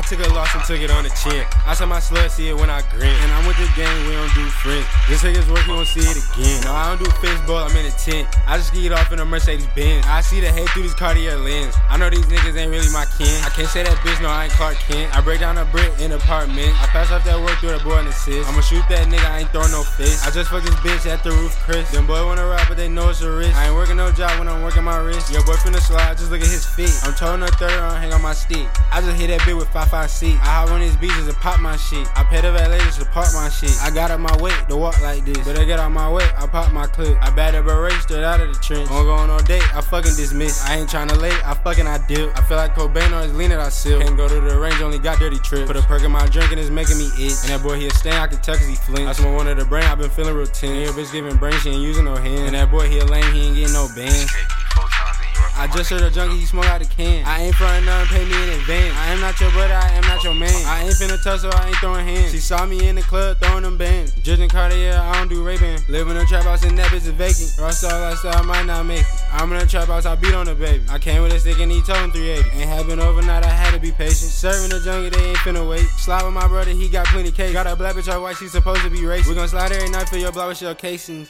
I took a loss and took it on the chin. I saw my slut see it when I grin. And I'm with the gang, we don't do friends. This nigga's work, you won't see it again. No, I don't do fistball, I'm in a tent. I just get off in a Mercedes Benz. I see the hate through these Cartier lens. I know these niggas ain't really my kin. I can't say that bitch, no, I ain't Clark Kent. I break down a brick in apartment. I pass off that work through the boy and assist. I'ma shoot that nigga, I ain't throwing no fist. I just fuck this bitch at the roof, Chris. Them boy wanna rap, but they know it's a risk. I ain't working no job when I'm working my wrist. Your boy finna slide, just look at his feet. I'm towing a third on, hang on my stick. I just hit that bitch with 5 seat. I hop on these beaches and pop my shit. I pay the valet to park my shit. I got up my weight to walk like this. But I get out my way, I pop my clip. I bat a beret straight out of the trench. Won't go on date, I fucking dismiss. I ain't tryna late, I fucking I dip. I feel like Cobain or his lean that I. Can't go to the range, only got dirty trips. Put a perk in my drink and it's making me itch. And that boy he a stain, I can tell cause he flinch. I smoke one of the brain, I been feeling real tense. Your bitch giving brain, she ain't using no hands. And that boy here lame, he ain't getting no bands. I just heard a junkie, he smoke out a can. I ain't frontin' nothing, pay me in advance. I am not your brother, I am not your man. I ain't finna tussle, I ain't throwing hands. She saw me in the club throwing them bands. Judging Cartier, I don't do Ray-Ban. Live in a trap house and that bitch is vacant. Rockstar lifestyle, I might not make it. I'm in a trap house, I beat on the baby. I came with a stick and he told him 380. Ain't happen overnight, I had to be patient. Serving the junkie, they ain't finna wait. Slide with my brother, he got plenty cake. Got a black bitch, all white, she supposed to be racist. We gon' slide every night for your block with your casings.